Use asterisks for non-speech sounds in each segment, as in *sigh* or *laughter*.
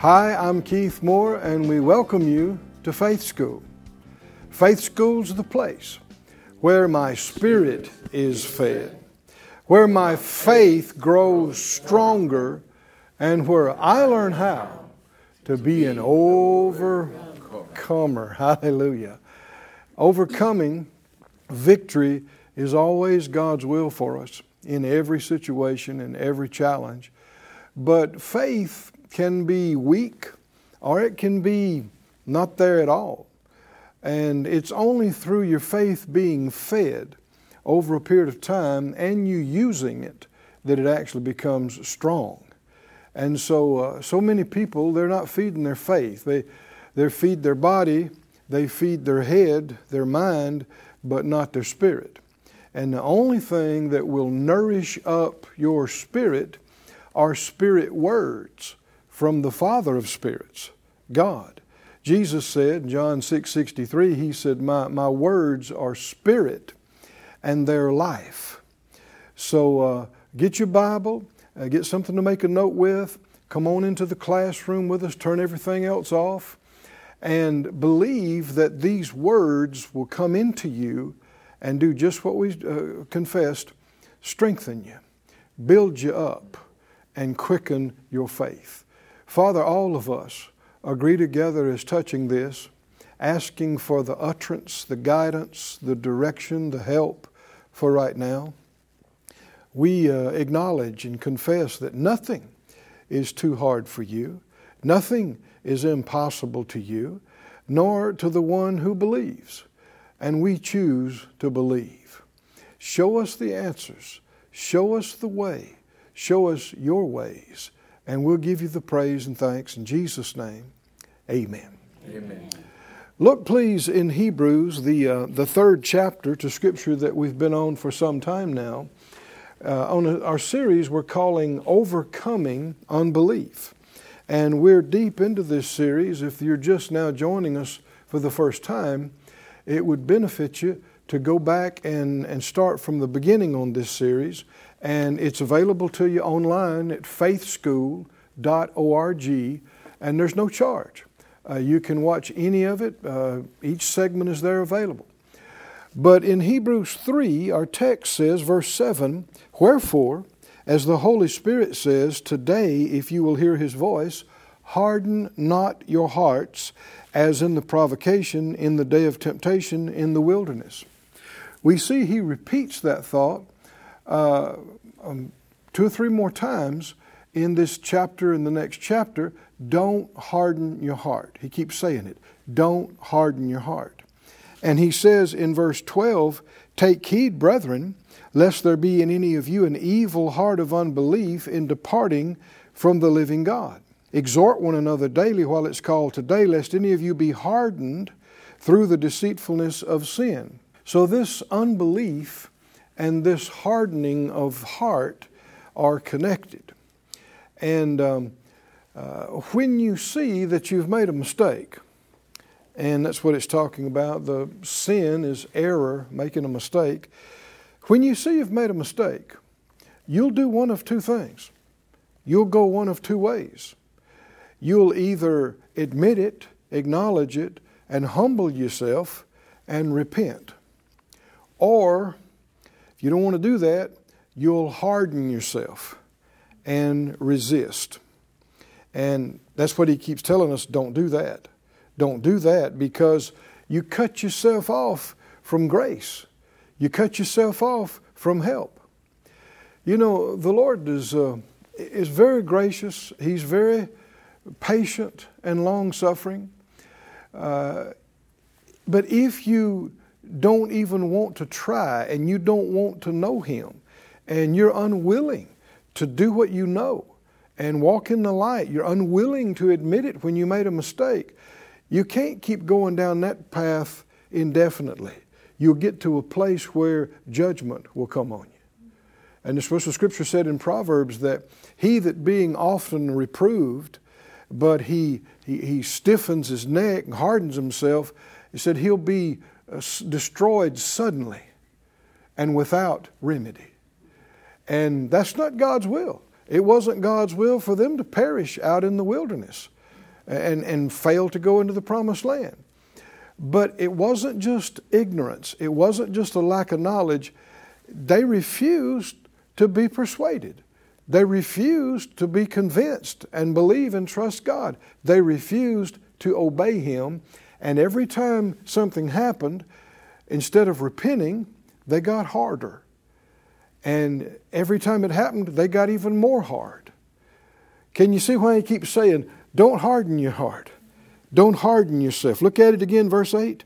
Hi, I'm Keith Moore, and we welcome you to Faith School. Faith School's the place where my spirit is fed, where my faith grows stronger, and where I learn how to be an overcomer. Hallelujah. Overcoming victory is always God's will for us in every situation and every challenge. But faith can be weak or it can be not there at all. And it's only through your faith being fed over a period of time and you using it that it actually becomes strong. And so, uh, so many people, they're not feeding their faith. They, they feed their body, they feed their head, their mind, but not their spirit. And the only thing that will nourish up your spirit are spirit words from the Father of spirits, God. Jesus said, in John 6 63, He said, My, my words are spirit and they're life. So uh, get your Bible, uh, get something to make a note with, come on into the classroom with us, turn everything else off, and believe that these words will come into you and do just what we uh, confessed strengthen you, build you up, and quicken your faith. Father, all of us agree together as touching this, asking for the utterance, the guidance, the direction, the help for right now. We uh, acknowledge and confess that nothing is too hard for you, nothing is impossible to you, nor to the one who believes. And we choose to believe. Show us the answers, show us the way, show us your ways, and we'll give you the praise and thanks in Jesus' name. Amen. Amen. Look, please, in Hebrews, the, uh, the third chapter to Scripture that we've been on for some time now. Uh, on a, our series, we're calling Overcoming Unbelief. And we're deep into this series. If you're just now joining us for the first time, it would benefit you to go back and, and start from the beginning on this series. And it's available to you online at faithschool.org, and there's no charge. Uh, you can watch any of it, uh, each segment is there available. But in Hebrews 3, our text says, verse 7 Wherefore, as the Holy Spirit says, Today, if you will hear his voice, harden not your hearts as in the provocation in the day of temptation in the wilderness. We see he repeats that thought uh, um, two or three more times in this chapter and the next chapter. Don't harden your heart. He keeps saying it. Don't harden your heart. And he says in verse 12, Take heed, brethren, lest there be in any of you an evil heart of unbelief in departing from the living God. Exhort one another daily while it's called today, lest any of you be hardened through the deceitfulness of sin. So, this unbelief and this hardening of heart are connected. And um, uh, when you see that you've made a mistake, and that's what it's talking about, the sin is error, making a mistake. When you see you've made a mistake, you'll do one of two things. You'll go one of two ways. You'll either admit it, acknowledge it, and humble yourself and repent. Or, you don't want to do that, you'll harden yourself and resist. And that's what he keeps telling us don't do that. Don't do that because you cut yourself off from grace. You cut yourself off from help. You know, the Lord is, uh, is very gracious, He's very patient and long suffering. Uh, but if you don't even want to try and you don't want to know Him and you're unwilling to do what you know and walk in the light. You're unwilling to admit it when you made a mistake. You can't keep going down that path indefinitely. You'll get to a place where judgment will come on you. And the scripture said in Proverbs that he that being often reproved, but he, he, he stiffens his neck and hardens himself, he said he'll be Uh, destroyed suddenly and without remedy. And that's not God's will. It wasn't God's will for them to perish out in the wilderness and, and fail to go into the promised land. But it wasn't just ignorance, it wasn't just a lack of knowledge. They refused to be persuaded. They refused to be convinced and believe and trust God. They refused to obey Him. And every time something happened, instead of repenting, they got harder. And every time it happened, they got even more hard. Can you see why he keeps saying, don't harden your heart? Don't harden yourself. Look at it again, verse 8.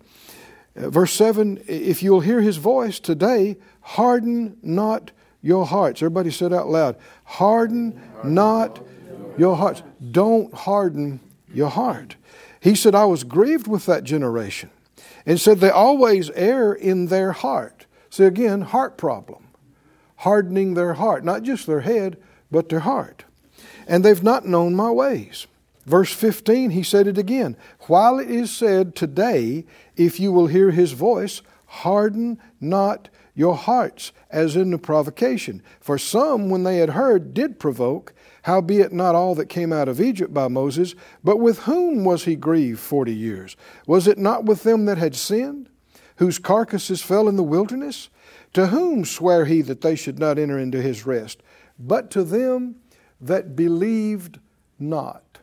Uh, verse 7 If you'll hear his voice today, harden not your hearts. Everybody said out loud, harden not your hearts. Don't harden your heart. He said, I was grieved with that generation and said, They always err in their heart. See, again, heart problem hardening their heart, not just their head, but their heart. And they've not known my ways. Verse 15, he said it again. While it is said, Today, if you will hear his voice, harden not your hearts, as in the provocation. For some, when they had heard, did provoke, howbeit not all that came out of Egypt by Moses. But with whom was he grieved forty years? Was it not with them that had sinned, whose carcasses fell in the wilderness? To whom sware he that they should not enter into his rest? But to them that believed not.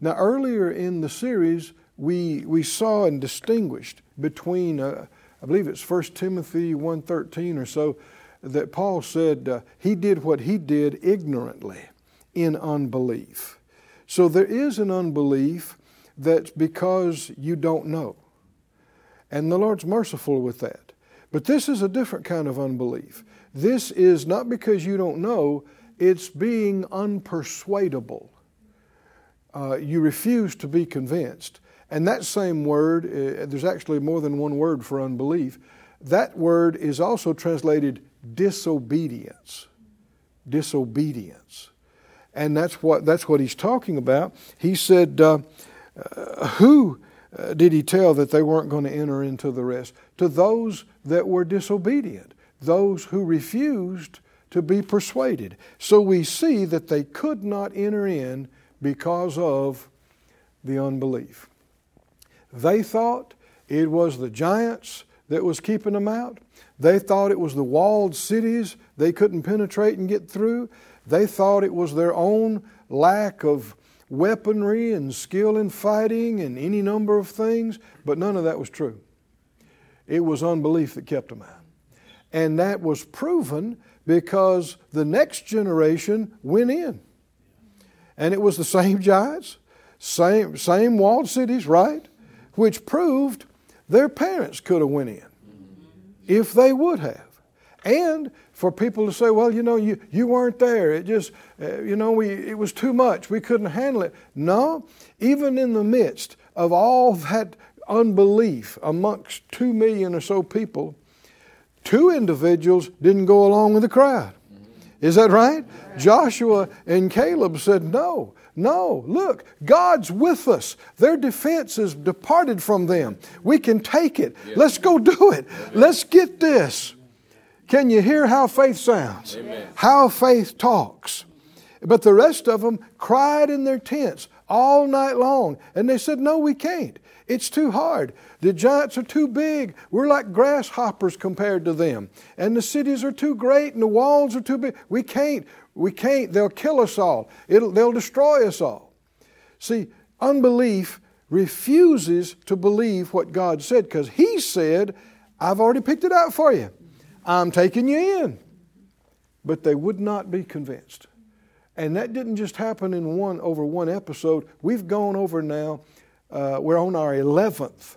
Now, earlier in the series, we, we saw and distinguished between, uh, I believe it's 1 Timothy 1.13 or so, that Paul said uh, he did what he did ignorantly in unbelief. So there is an unbelief that's because you don't know. And the Lord's merciful with that. But this is a different kind of unbelief. This is not because you don't know, it's being unpersuadable. Uh, you refuse to be convinced. And that same word, uh, there's actually more than one word for unbelief. That word is also translated disobedience. Disobedience. And that's what, that's what he's talking about. He said, uh, uh, Who uh, did he tell that they weren't going to enter into the rest? To those that were disobedient, those who refused to be persuaded. So we see that they could not enter in because of the unbelief. They thought it was the giants that was keeping them out. They thought it was the walled cities they couldn't penetrate and get through. They thought it was their own lack of weaponry and skill in fighting and any number of things, but none of that was true. It was unbelief that kept them out. And that was proven because the next generation went in. And it was the same giants, same, same walled cities, right? Which proved their parents could have went in if they would have. And for people to say, well, you know, you, you weren't there. It just, uh, you know, we, it was too much. We couldn't handle it. No, even in the midst of all *laughs* that unbelief amongst two million or so people, two individuals didn't go along with the crowd. Is that right? Joshua and Caleb said, No, no, look, God's with us. Their defense has departed from them. We can take it. Let's go do it. Let's get this. Can you hear how faith sounds? Amen. How faith talks. But the rest of them cried in their tents all night long. And they said, No, we can't. It's too hard. The giants are too big. We're like grasshoppers compared to them. And the cities are too great and the walls are too big. We can't. We can't. They'll kill us all, It'll, they'll destroy us all. See, unbelief refuses to believe what God said because He said, I've already picked it out for you. I'm taking you in. But they would not be convinced. And that didn't just happen in one over one episode. We've gone over now, uh, we're on our 11th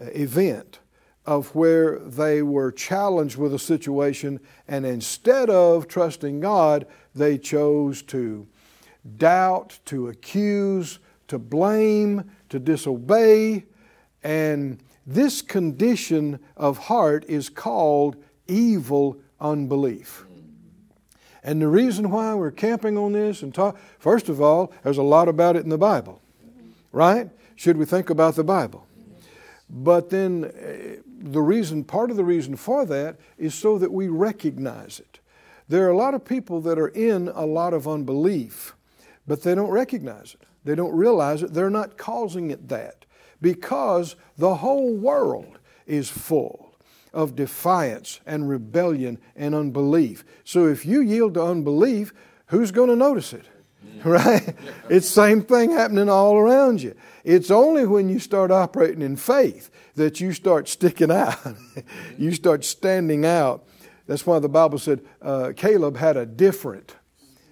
uh, event of where they were challenged with a situation, and instead of trusting God, they chose to doubt, to accuse, to blame, to disobey. And this condition of heart is called evil unbelief. And the reason why we're camping on this and talk, first of all, there's a lot about it in the Bible, right? Should we think about the Bible? But then uh, the reason, part of the reason for that is so that we recognize it. There are a lot of people that are in a lot of unbelief, but they don't recognize it. They don't realize it. They're not causing it that because the whole world is full of defiance and rebellion and unbelief. So if you yield to unbelief, who's going to notice it? *laughs* Right? It's same thing happening all around you. It's only when you start operating in faith that you start sticking out. *laughs* you start standing out. That's why the Bible said uh, Caleb had a different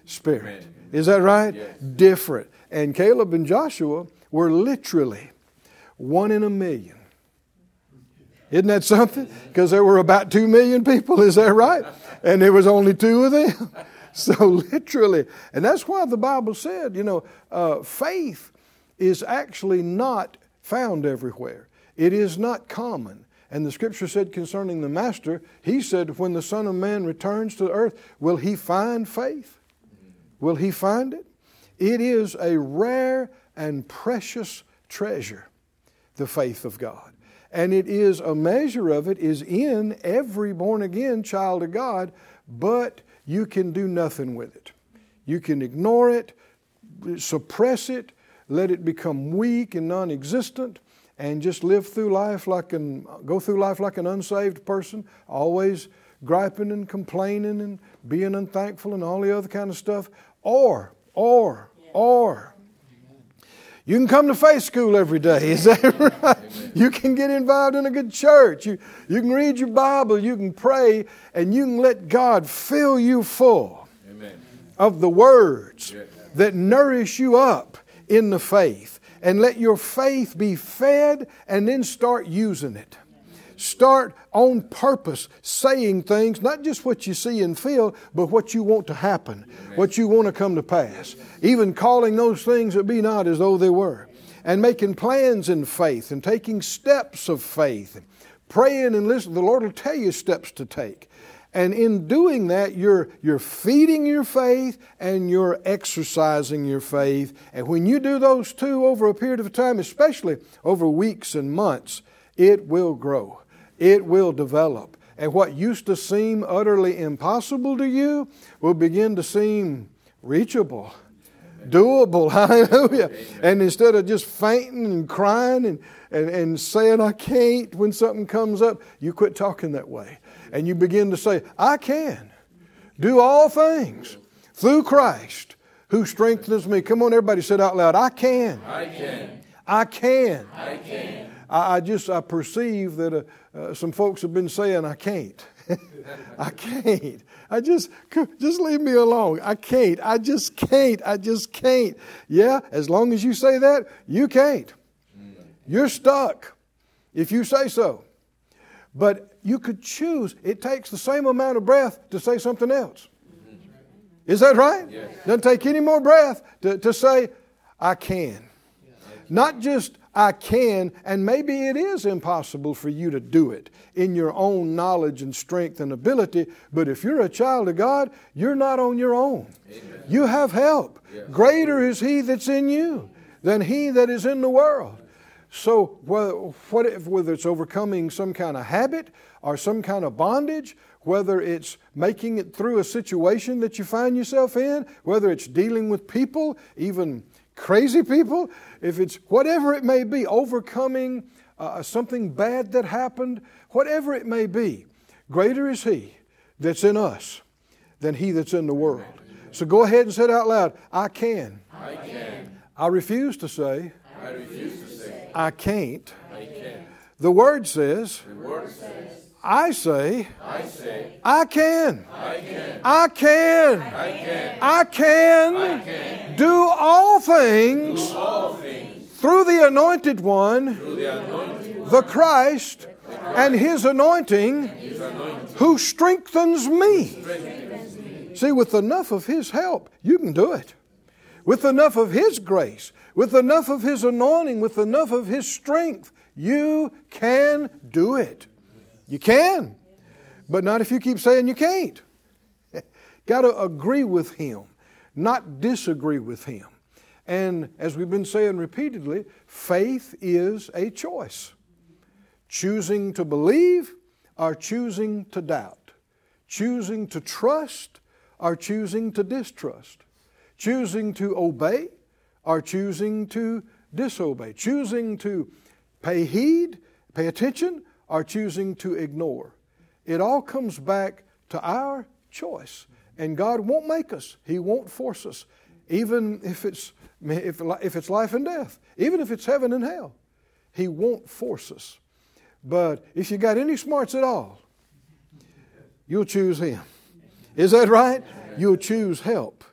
spirit. Is that right? Yes. Different. And Caleb and Joshua were literally one in a million. Isn't that something? Because there were about two million people, is that right? And there was only two of them. *laughs* So literally, and that's why the Bible said, you know, uh, faith is actually not found everywhere. It is not common. And the scripture said concerning the master, he said, when the Son of Man returns to the earth, will he find faith? Will he find it? It is a rare and precious treasure, the faith of God. And it is a measure of it is in every born again child of God, but you can do nothing with it. You can ignore it, suppress it, let it become weak and non existent, and just live through life like an, go through life like an unsaved person, always griping and complaining and being unthankful and all the other kind of stuff. Or, or, or, you can come to faith school every day. Is that *laughs* right? You can get involved in a good church. You, you can read your Bible. You can pray. And you can let God fill you full Amen. of the words that nourish you up in the faith. And let your faith be fed and then start using it. Start on purpose saying things, not just what you see and feel, but what you want to happen, what you want to come to pass. Even calling those things that be not as though they were. And making plans in faith and taking steps of faith. Praying and listening. The Lord will tell you steps to take. And in doing that, you're, you're feeding your faith and you're exercising your faith. And when you do those two over a period of time, especially over weeks and months, it will grow it will develop. And what used to seem utterly impossible to you will begin to seem reachable, doable. *laughs* Hallelujah. And instead of just fainting and crying and, and, and saying, I can't when something comes up, you quit talking that way. And you begin to say, I can do all things through Christ who strengthens me. Come on, everybody, say it out loud. I can. I can. I can. I can. I, I just I perceive that uh, uh, some folks have been saying I can't. *laughs* I can't. I just just leave me alone. I can't. I just can't. I just can't. Yeah, as long as you say that, you can't. You're stuck if you say so. But you could choose. It takes the same amount of breath to say something else. Is that right? Yes. Doesn't take any more breath to, to say, I can. Not just I can, and maybe it is impossible for you to do it in your own knowledge and strength and ability, but if you're a child of God, you're not on your own. Amen. You have help. Greater is He that's in you than He that is in the world. So, whether it's overcoming some kind of habit or some kind of bondage, whether it's making it through a situation that you find yourself in, whether it's dealing with people, even crazy people, if it's whatever it may be, overcoming uh, something bad that happened, whatever it may be, greater is He that's in us than He that's in the world. So go ahead and say it out loud I can. I can. I refuse to say, I, refuse to say, I can't. I can. The Word says, the word says I say, I say, I can. I can. I can. I can. Do all things, through the anointed one, the Christ, and his anointing, who. Strengthens me. See, with enough of his help, you can do it. with enough of His grace, with enough of His anointing, with enough of His strength, you can do it. You can. But not if you keep saying you can't. *laughs* Got to agree with Him, not disagree with Him. And as we've been saying repeatedly, faith is a choice. Choosing to believe or choosing to doubt. Choosing to trust or choosing to distrust. Choosing to obey or choosing to disobey. Choosing to pay heed, pay attention, or choosing to ignore. It all comes back to our choice. And God won't make us, He won't force us, even if it's, if, if it's life and death, even if it's heaven and hell. He won't force us. But if you got any smarts at all, you'll choose Him. Is that right? You'll choose help.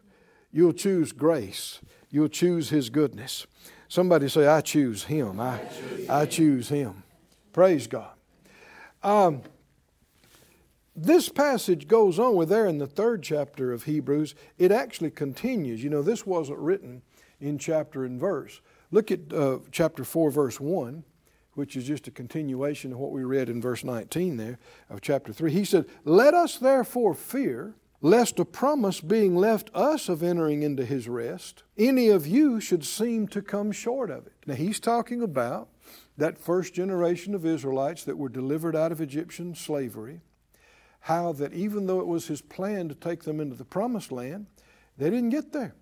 You'll choose grace. You'll choose His goodness. Somebody say, I choose Him. I, I choose Him. Praise God. Um, this passage goes on. We're there in the third chapter of Hebrews. It actually continues. You know, this wasn't written in chapter and verse. Look at uh, chapter 4, verse 1, which is just a continuation of what we read in verse 19 there of chapter 3. He said, Let us therefore fear, lest a promise being left us of entering into his rest, any of you should seem to come short of it. Now, he's talking about that first generation of Israelites that were delivered out of Egyptian slavery how that even though it was his plan to take them into the promised land, they didn't get there.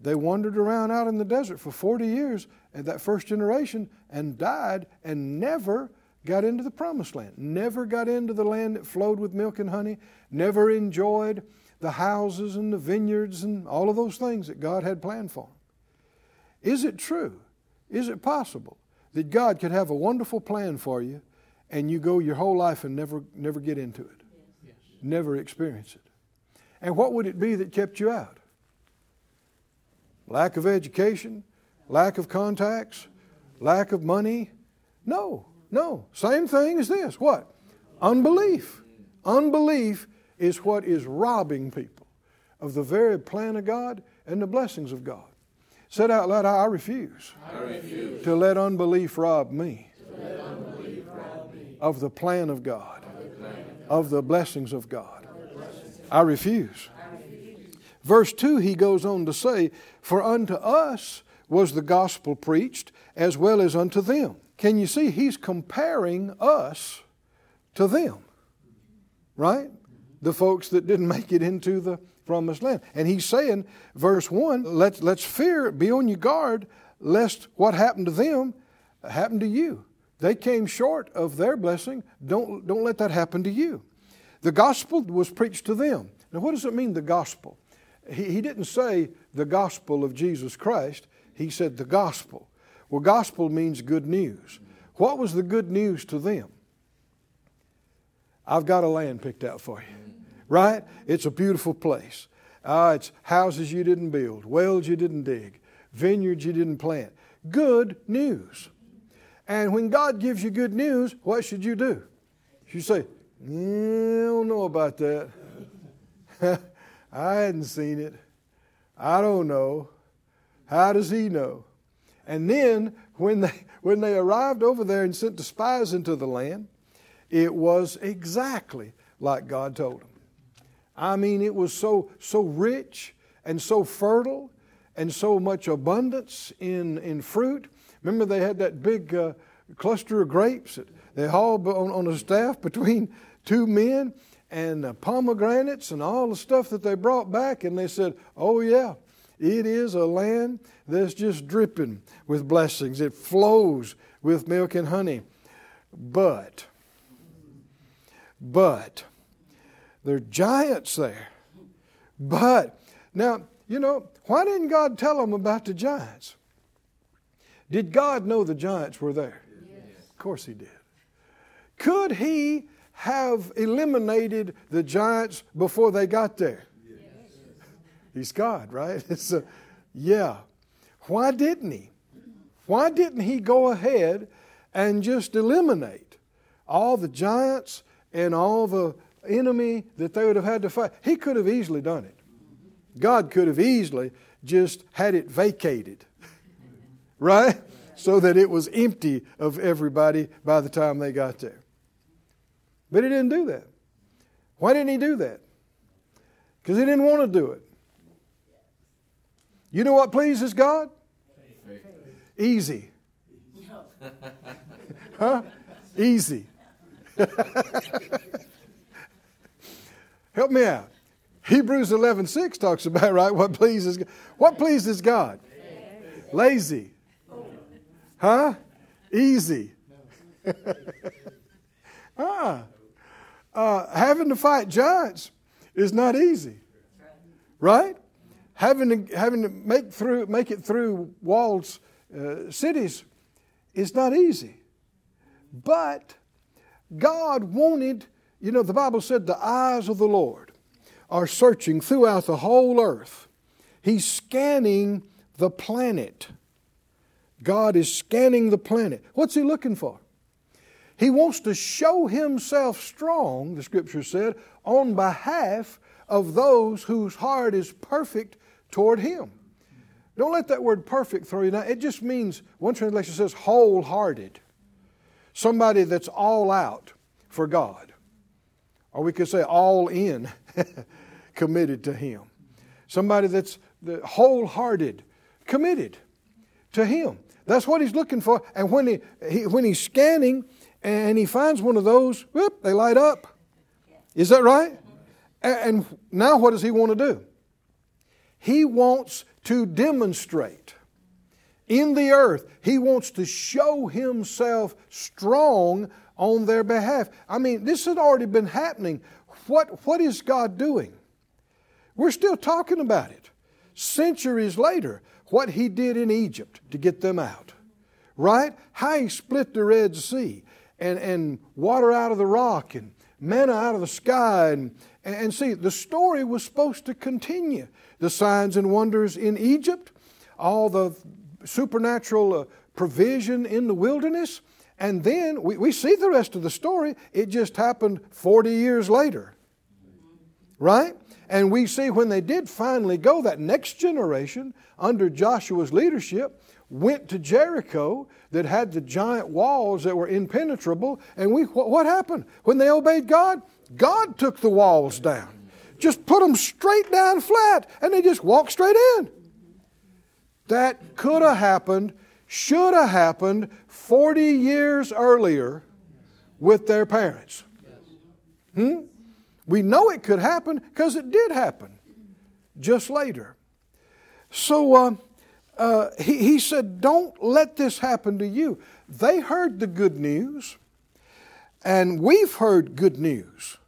They wandered around out in the desert for 40 years at that first generation and died and never got into the promised land, never got into the land that flowed with milk and honey, never enjoyed the houses and the vineyards and all of those things that God had planned for. Is it true? Is it possible that God could have a wonderful plan for you and you go your whole life and never, never get into it, yes. never experience it. And what would it be that kept you out? Lack of education, lack of contacts, lack of money? No, no. Same thing as this. What? Unbelief. Unbelief is what is robbing people of the very plan of God and the blessings of God. Said out loud, I refuse, I refuse to let unbelief rob me of the plan of God, of the blessings of God. I refuse. Verse 2, he goes on to say, For unto us was the gospel preached as well as unto them. Can you see? He's comparing us to them, right? The folks that didn't make it into the promised land. And he's saying, verse 1, let's, let's fear, be on your guard, lest what happened to them happen to you. They came short of their blessing. Don't, don't let that happen to you. The gospel was preached to them. Now, what does it mean, the gospel? He, he didn't say the gospel of Jesus Christ, he said the gospel. Well, gospel means good news. What was the good news to them? I've got a land picked out for you, right? It's a beautiful place. Uh, it's houses you didn't build, wells you didn't dig, vineyards you didn't plant. Good news. And when God gives you good news, what should you do? You say, I don't know about that. *laughs* I hadn't seen it. I don't know. How does he know? And then when they when they arrived over there and sent the spies into the land, it was exactly like God told them. I mean, it was so so rich and so fertile and so much abundance in, in fruit Remember, they had that big uh, cluster of grapes that they hauled on, on a staff between *laughs* two men and uh, pomegranates and all the stuff that they brought back. And they said, Oh, yeah, it is a land that's just dripping with blessings. It flows with milk and honey. But, but, there are giants there. But, now, you know, why didn't God tell them about the giants? Did God know the giants were there? Yes. Of course He did. Could He have eliminated the giants before they got there? Yes. He's God, right? *laughs* It's a, yeah. Why didn't He? Why didn't He go ahead and just eliminate all the giants and all the enemy that they would have had to fight? He could have easily done it. God could have easily just had it vacated, *laughs* right? So that it was empty of everybody by the time they got there. But he didn't do that. Why didn't he do that? Because he didn't want to do it. You know what pleases God? Easy. *laughs* huh? Easy. *laughs* Help me out. Hebrews 11 6 talks about, right, what pleases. What pleases God? Lazy. Huh? Easy. *laughs* ah. Uh, having to fight giants is not easy. Right? Having to, having to make, through, make it through walls, uh, cities, is not easy. But God wanted, you know, the Bible said the eyes of the Lord are searching throughout the whole earth. He's scanning the planet. God is scanning the planet. What's He looking for? He wants to show Himself strong, the Scripture said, on behalf of those whose heart is perfect toward Him. Don't let that word perfect throw you down. It just means, one translation says wholehearted. Somebody that's all out for God. Or we could say all in, *laughs* committed to Him. Somebody that's wholehearted, committed to Him. That's what He's looking for. And when, he, he, when He's scanning and He finds one of those, whoop, they light up. Is that right? And now what does He want to do? He wants to demonstrate in the earth. He wants to show himself strong on their behalf. I mean, this had already been happening. What, what is God doing? We're still talking about it. Centuries later, what he did in Egypt to get them out, right? How he split the Red Sea and, and water out of the rock and manna out of the sky. And, and see, the story was supposed to continue. The signs and wonders in Egypt, all the supernatural uh, provision in the wilderness. And then we, we see the rest of the story. It just happened 40 years later. Right? And we see when they did finally go, that next generation, under Joshua's leadership, went to Jericho that had the giant walls that were impenetrable. And we, what happened? When they obeyed God, God took the walls down. Just put them straight down flat, and they just walked straight in. That could have happened, should have happened 40 years earlier with their parents. Hmm? We know it could happen because it did happen just later. So uh, uh, he, he said, Don't let this happen to you. They heard the good news, and we've heard good news.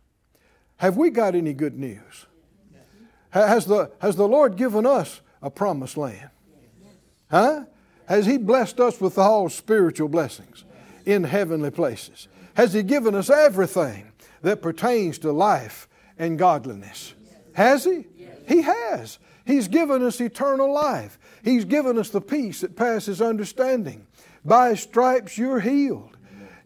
Have we got any good news? Has the, has the Lord given us a promised land? Huh? Has He blessed us with all spiritual blessings in heavenly places? Has He given us everything that pertains to life and godliness? Has He? He has. He's given us eternal life. He's given us the peace that passes understanding. By His stripes you're healed.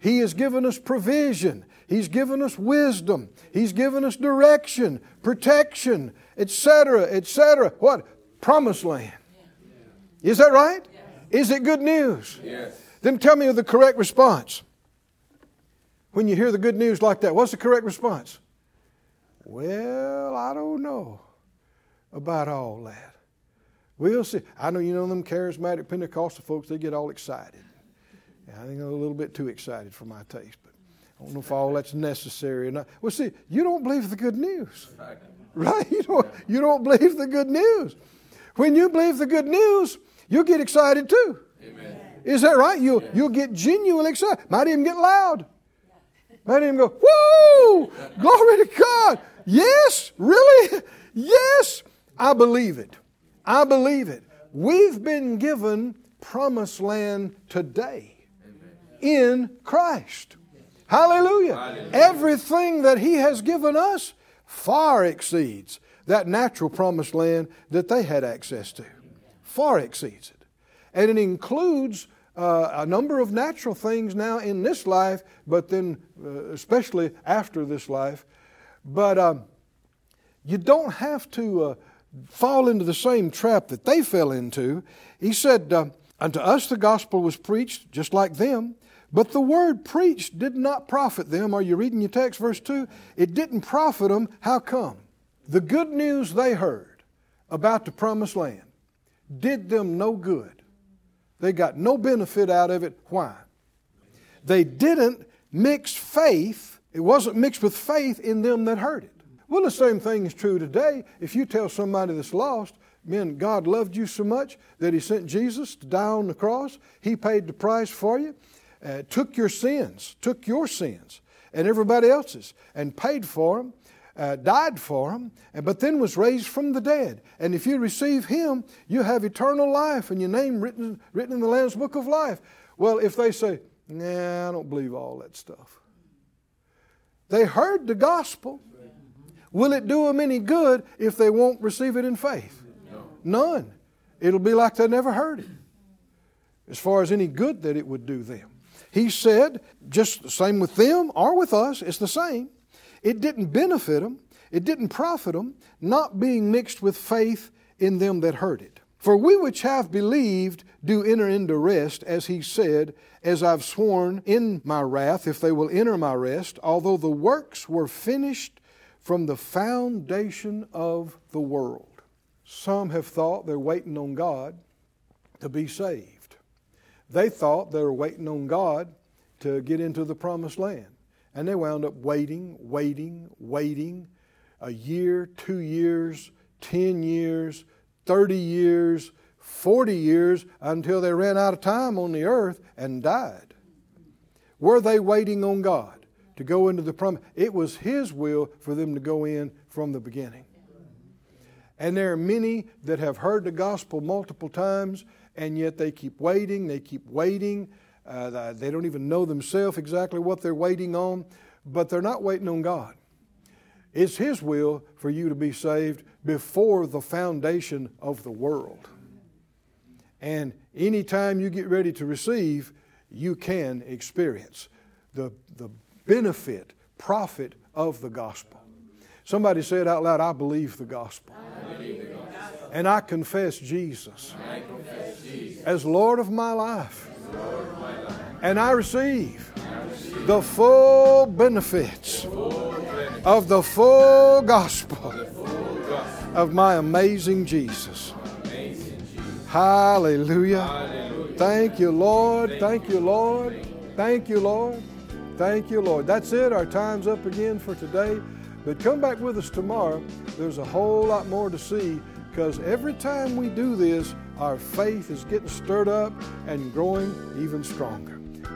He has given us provision. He's given us wisdom. He's given us direction, protection, etc., etc. What? Promised land. Is that right? Is it good news? Yes. Then tell me the correct response. When you hear the good news like that, what's the correct response? Well, I don't know about all that. We'll see. I know you know them charismatic Pentecostal folks, they get all excited. I think a little bit too excited for my taste, but I don't know if all that's necessary or not. Well, see, you don't believe the good news. Right? *laughs* You don't, you don't believe the good news. When you believe the good news, you'll get excited too. Amen. Is that right? You'll, you'll get genuinely excited. Might even get loud. Might even go, whoo! Glory to God. Yes? Really? *laughs* Yes? I believe it. I believe it. We've been given promised land today in Christ. Hallelujah. Hallelujah. Everything that He has given us far exceeds that natural promised land that they had access to. Far exceeds it. And it includes uh, a number of natural things now in this life, but then uh, especially after this life. But um, you don't have to, uh, fall into the same trap that they fell into. He said, uh, Unto us the gospel was preached, just like them, but the word preached did not profit them. Are you reading your text, verse 2? It didn't profit them. How come? The good news they heard about the promised land did them no good. They got no benefit out of it. Why? They didn't mix faith, it wasn't mixed with faith in them that heard it. Well, the same thing is true today. If you tell somebody that's lost, man, God loved you so much that He sent Jesus to die on the cross, He paid the price for you, uh, took your sins, took your sins and everybody else's, and paid for them, uh, died for them, but then was raised from the dead. And if you receive Him, you have eternal life and your name written, written in the Lamb's Book of Life. Well, if they say, nah, I don't believe all that stuff. They heard the gospel. Will it do them any good if they won't receive it in faith? No. None. It'll be like they never heard it, as far as any good that it would do them. He said, just the same with them or with us, it's the same. It didn't benefit them, it didn't profit them, not being mixed with faith in them that heard it. For we which have believed do enter into rest, as he said, As I've sworn in my wrath, if they will enter my rest, although the works were finished from the foundation of the world. Some have thought they're waiting on God to be saved. They thought they were waiting on God to get into the promised land. And they wound up waiting, waiting, waiting a year, two years, 10 years, 30 years, 40 years until they ran out of time on the earth and died. Were they waiting on God to go into the promise? It was His will for them to go in from the beginning. And there are many that have heard the gospel multiple times, and yet they keep waiting, they keep waiting. Uh, they don't even know themselves exactly what they're waiting on, but they're not waiting on God. It's His will for you to be saved before the foundation of the world. And anytime you get ready to receive, you can experience the, the benefit, profit of the gospel. Somebody said out loud, I believe the gospel. And I confess Jesus, as Lord of my life. And I receive, the full benefits of the full gospel of my amazing Jesus. Hallelujah. Thank you, Lord. Thank you, Lord. Thank you, Lord. Thank you, Lord. That's it. Our time's up again for today. But come back with us tomorrow. There's a whole lot more to see because every time we do this, our faith is getting stirred up and growing even stronger.